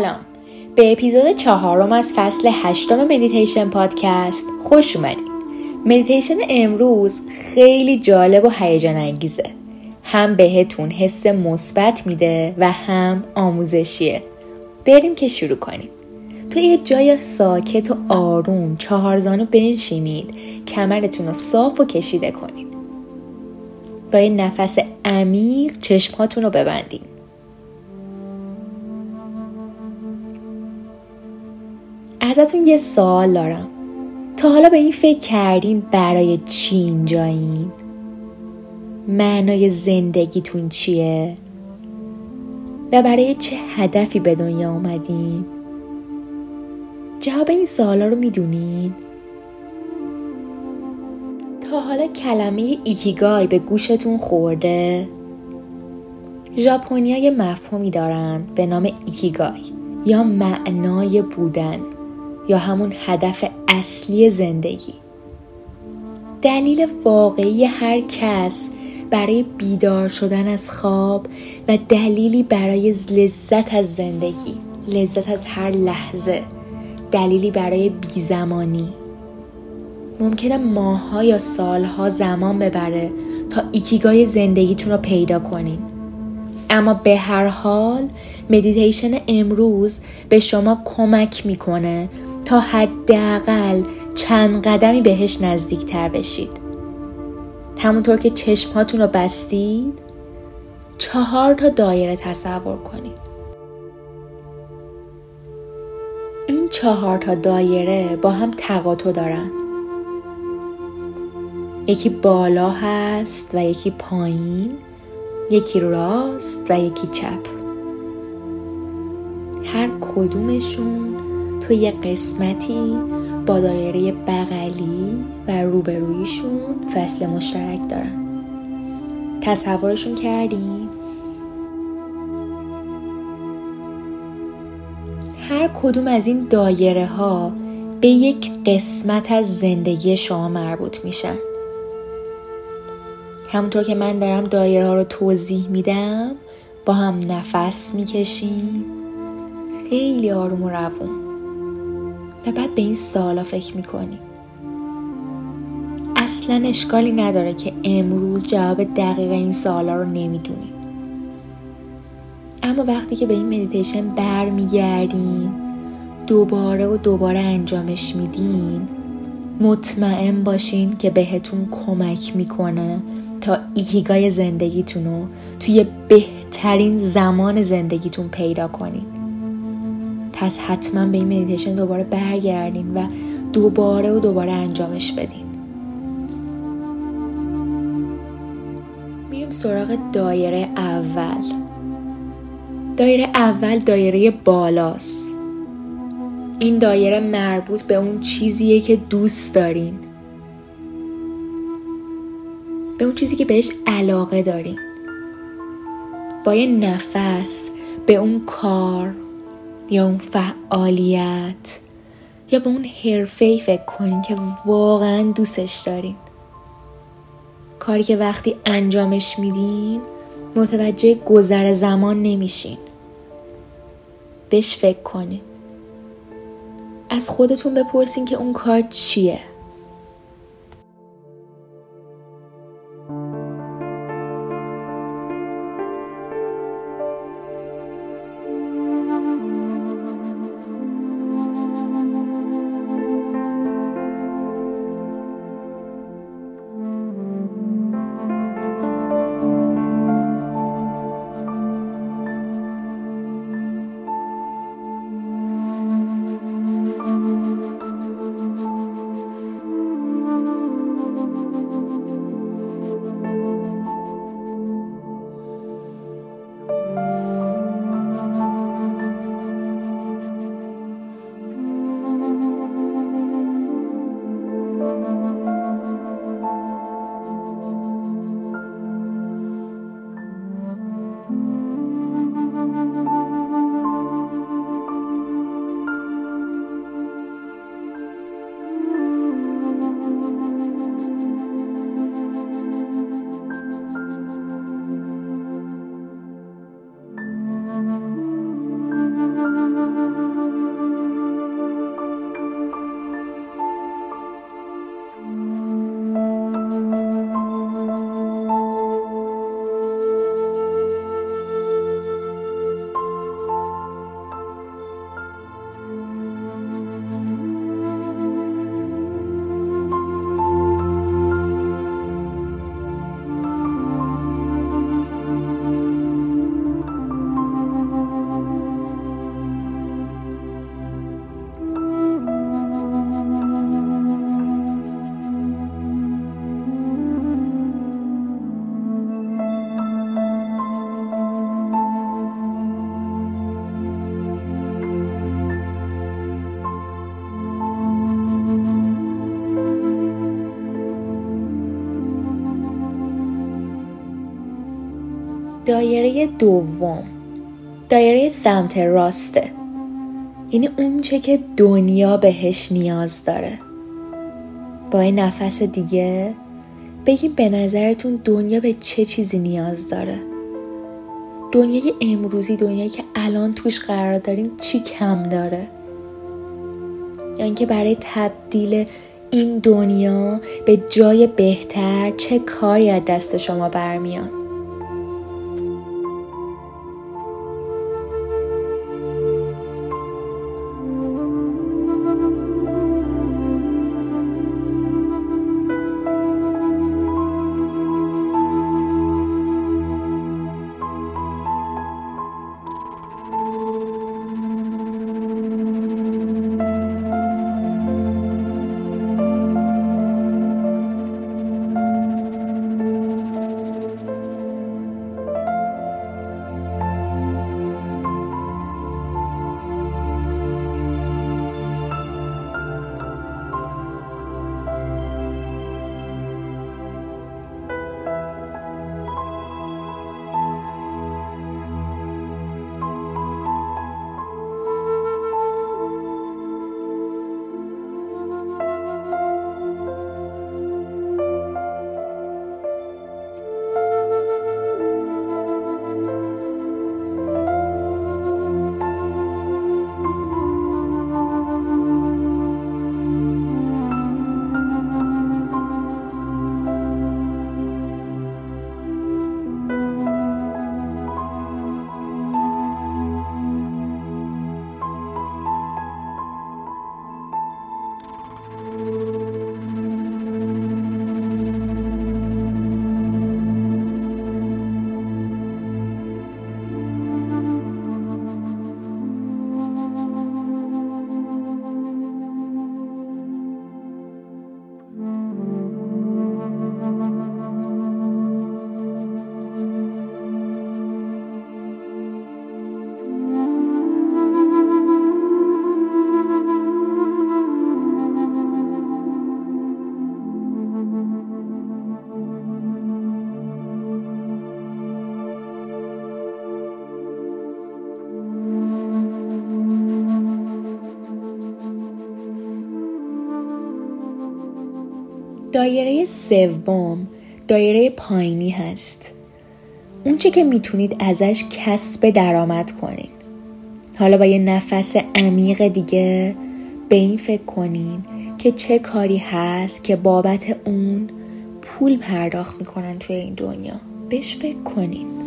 سلام. به اپیزود چهارم از فصل هشتم مدیتیشن پادکست خوش اومدید. مدیتیشن امروز خیلی جالب و هیجان انگیزه. هم بهتون حس مثبت میده و هم آموزشیه. بریم که شروع کنیم. تو یه جای ساکت و آروم چهارزانو بنشینید کمرتون رو صاف و کشیده کنید. با یه نفس عمیق چشمهاتون رو ببندید. ازتون یه سوال دارم تا حالا به این فکر کردین برای چی اینجایین؟ معنای زندگیتون چیه؟ و برای چه هدفی به دنیا آمدین؟ جواب این سوالا رو می‌دونین؟ تا حالا کلمه ایکیگای به گوشتون خورده؟ ژاپنیا یه مفهومی دارن به نام ایکیگای یا معنای بودن یا همون هدف اصلی زندگی. دلیل واقعی هر کس برای بیدار شدن از خواب و دلیلی برای لذت از زندگی لذت از هر لحظه دلیلی برای بیزمانی. ممکنه ماها یا سالها زمان ببره تا ایکیگای زندگیتون رو پیدا کنین. اما به هر حال مدیتیشن امروز به شما کمک می‌کنه تا حداقل چند قدمی بهش نزدیکتر بشید. همونطور که چشمهاتون رو بستید چهار تا دایره تصور کنید. این چهار تا دایره با هم تقاطع دارن. یکی بالا هست و یکی پایین یکی راست و یکی چپ. هر کدومشون تو یه قسمتی با دایره بغلی و روبرویشون فصل مشترک دارن. تصورشون کردیم هر کدوم از این دایره ها به یک قسمت از زندگی شما مربوط میشن. همونطور که من دارم دایره ها رو توضیح میدم با هم نفس می‌کشیم. خیلی آروم و روون. و بعد به این سوالا فکر می‌کنیم اصلا اشکالی نداره که امروز جواب دقیق این سوالا رو نمی‌دونیم اما وقتی که به این مدیتیشن برمیگردین دوباره و دوباره انجامش میدین مطمئن باشین که بهتون کمک می‌کنه تا ایکیگای زندگیتون رو توی بهترین زمان زندگیتون پیدا کنین. پس حتما به این مدیتیشن دوباره برگردین و دوباره و دوباره انجامش بدین میریم سراغ دایره اول. دایره اول دایره بالاست. این دایره مربوط به اون چیزیه که دوست دارین. به اون چیزی که بهش علاقه دارین. با یه نفس به اون کار. یا اون فعالیت یا به اون حرفه فکر کنین که واقعا دوستش دارین. کاری که وقتی انجامش میدین متوجه گذر زمان نمیشین. بهش فکر کنین. از خودتون بپرسین که اون کار چیه. دایره دوم دایره سمت راسته. یعنی اونچه که دنیا بهش نیاز داره. با این نفس دیگه بگیم به نظرتون دنیا به چه چیزی نیاز داره. دنیای امروزی دنیایی که الان توش قرار دارین چی کم داره؟ یا اینکه برای تبدیل این دنیا به جای بهتر چه کاری از دست شما برمیاد؟ سوم دایره پایینی هست. اونچه که می‌تونید ازش کسب درآمد کنین. حالا با یه نفس عمیق دیگه به این فکر کنین که چه کاری هست که بابت اون پول پرداخت می‌کنن توی این دنیا. بهش فکر کنین.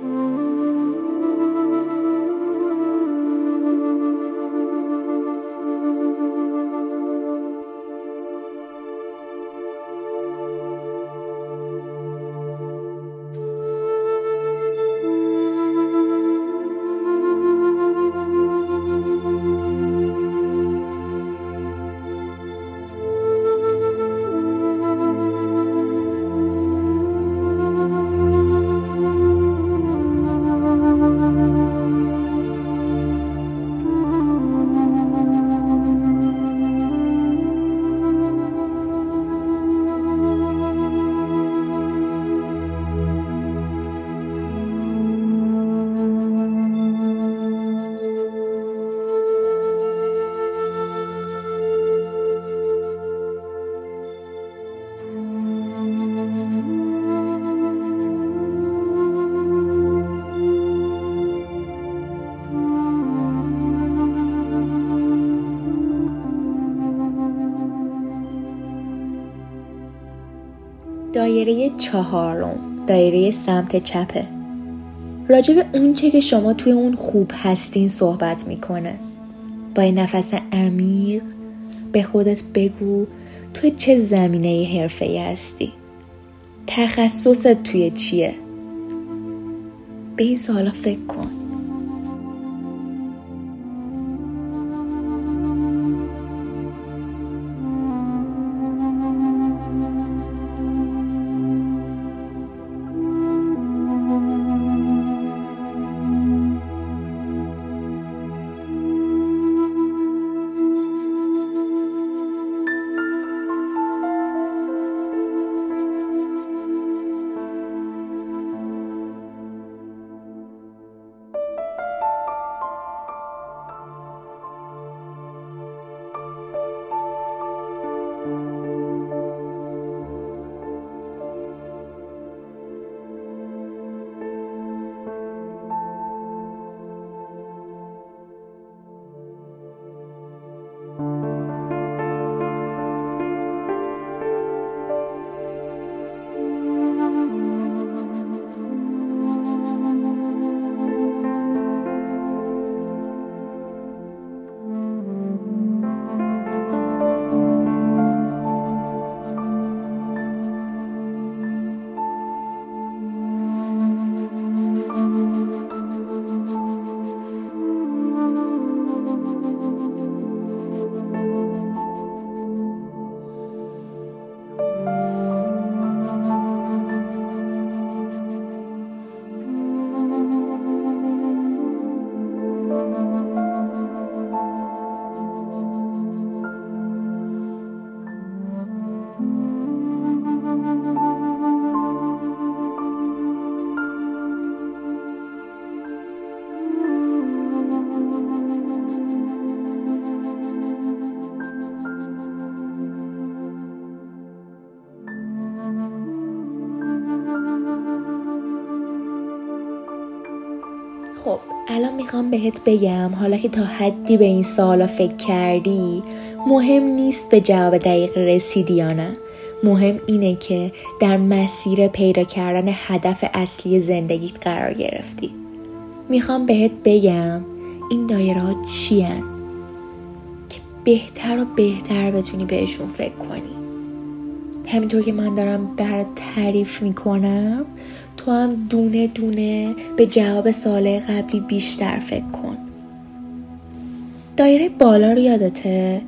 Música دایره چهارم دایره سمت چپه. راجع به اون چه که شما توی اون خوب هستین صحبت می‌کنه. با این نفس عمیق به خودت بگو توی چه زمینه حرفه هستی. تخصصت توی چیه؟ به این سوالا فکر کن. می‌خوام بهت بگم حالا که تا حدی به این سوالا فکر کردی مهم نیست به جواب دقیق رسیدی یا نه. مهم اینه که در مسیر پیدا کردن هدف اصلی زندگیت قرار گرفتی. می‌خوام بهت بگم این دایره ها چی که بهتر و بهتر بتونی بهشون فکر کنی. همینطور که من دارم برات تعریف می‌کنم تو هم دونه دونه به جواب سال قبلی بیشتر فکر کن. دایره بالا رو یادته؟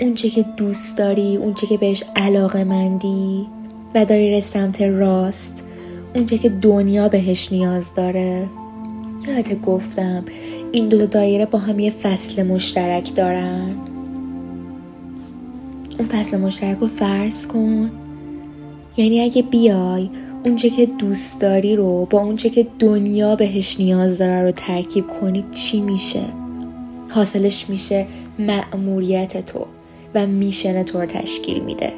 اونچه که دوست داری اونچه که بهش علاقه مندی و دایره سمت راست اونچه که دنیا بهش نیاز داره. یادت گفتم این دو دایره با هم یه فصل مشترک دارن. اون فصل مشترک رو فرض کن. یعنی اگه بیای اونچه که دوست داری رو با اونچه که دنیا بهش نیاز داره رو ترکیب کنی چی میشه؟ حاصلش میشه مأموریت تو و میشن تو رو تشکیل میده.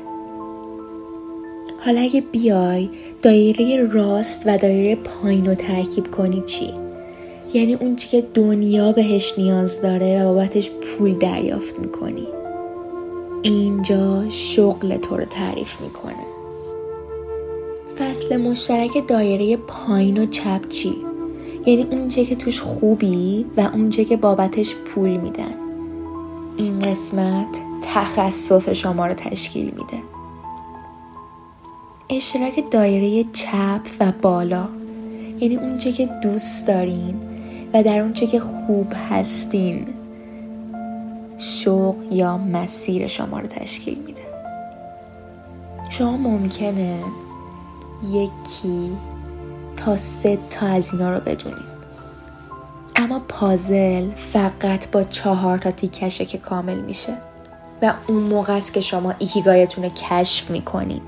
حالا اگه بیای دایره راست و دایره پایین رو ترکیب کنی چی؟ یعنی اون که دنیا بهش نیاز داره و بابتش پول دریافت می‌کنی. اینجا شغل تو رو تعریف می‌کنه. فصل مشترک دایره پایین و چپ چی؟ یعنی اونجا که توش خوبی و اونجا که بابتش پول میدن. این قسمت تخصص شما رو تشکیل میده. اشتراک دایره چپ و بالا. یعنی اونچه که دوست دارین و در اونچه که خوب هستین. شوق یا مسیر شما رو تشکیل میده. شما ممکنه یکی تا سه تا از اینا رو بدونید. اما پازل فقط با چهار تا تیکشه که کامل میشه و اون موقع است که شما ایکیگایتون رو کشف می‌کنین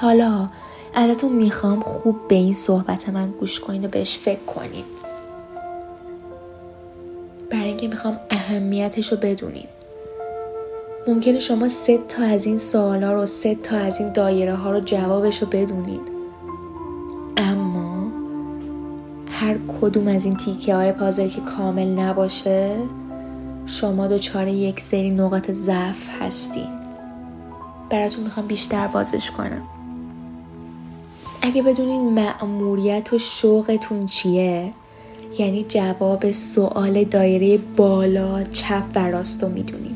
حالا ازتون می‌خوام خوب به این صحبت من گوش کنین و بهش فکر کنین. اینکه می‌خوام اهمیتش رو بدونین ممکنه شما سه تا از این سوالا رو سه تا از این دایره ها رو جوابش رو بدونید. اما هر کدوم از این تیکه های پازل که کامل نباشه شما دچار یک سری نقاط ضعف هستین. براتون می‌خوام بیشتر بازش کنم. اگه بدونین مأموریت و شوقتون چیه یعنی جواب سوال دایره بالا چپ و راست رو می‌دونین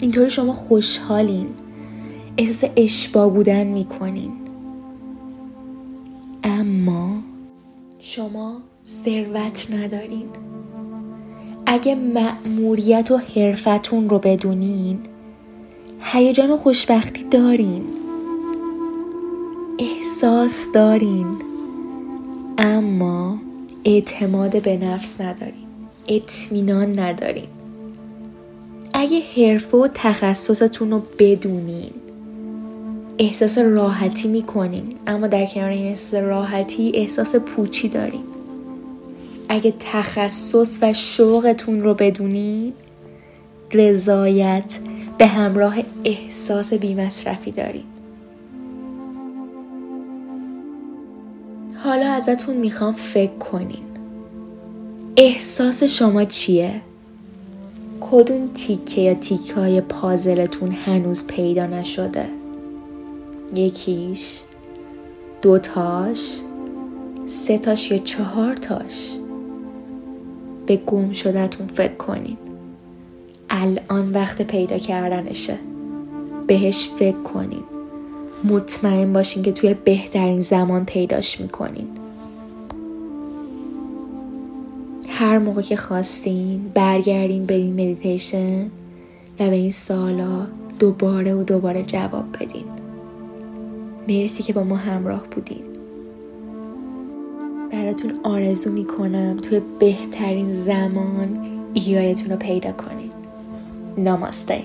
اینطوری شما خوشحالین. احساس اشبا بودن می‌کنین. اما شما ثروت ندارین. اگه مأموریت و حرفتون رو بدونین هیجان و خوشبختی دارین. احساس دارین. اما اعتماد به نفس ندارین اطمینان ندارین اگه حرفه و تخصصتون رو بدونین احساس راحتی می‌کنین اما در کنار این احساس راحتی احساس پوچی دارین. اگه تخصص و شوقتون رو بدونین رضایت به همراه احساس بیمصرفی دارین. حالا ازتون می‌خوام فکر کنین. احساس شما چیه؟ کدوم تیکه یا تیکه های پازلتون هنوز پیدا نشده؟ یکیش دوتاش سه تاش یا چهار تاش به گم شدهتون فکر کنین. الان وقت پیدا کردنشه. بهش فکر کنین. مطمئن باشین که توی بهترین زمان پیداش می‌کنین. هر موقع که خواستین برگردین به این مدیتیشن و به این سالا دوباره و دوباره جواب بدین. مرسی که با ما همراه بودین. براتون آرزو می‌کنم توی بهترین زمان ایایتون رو پیدا کنین. ناماسته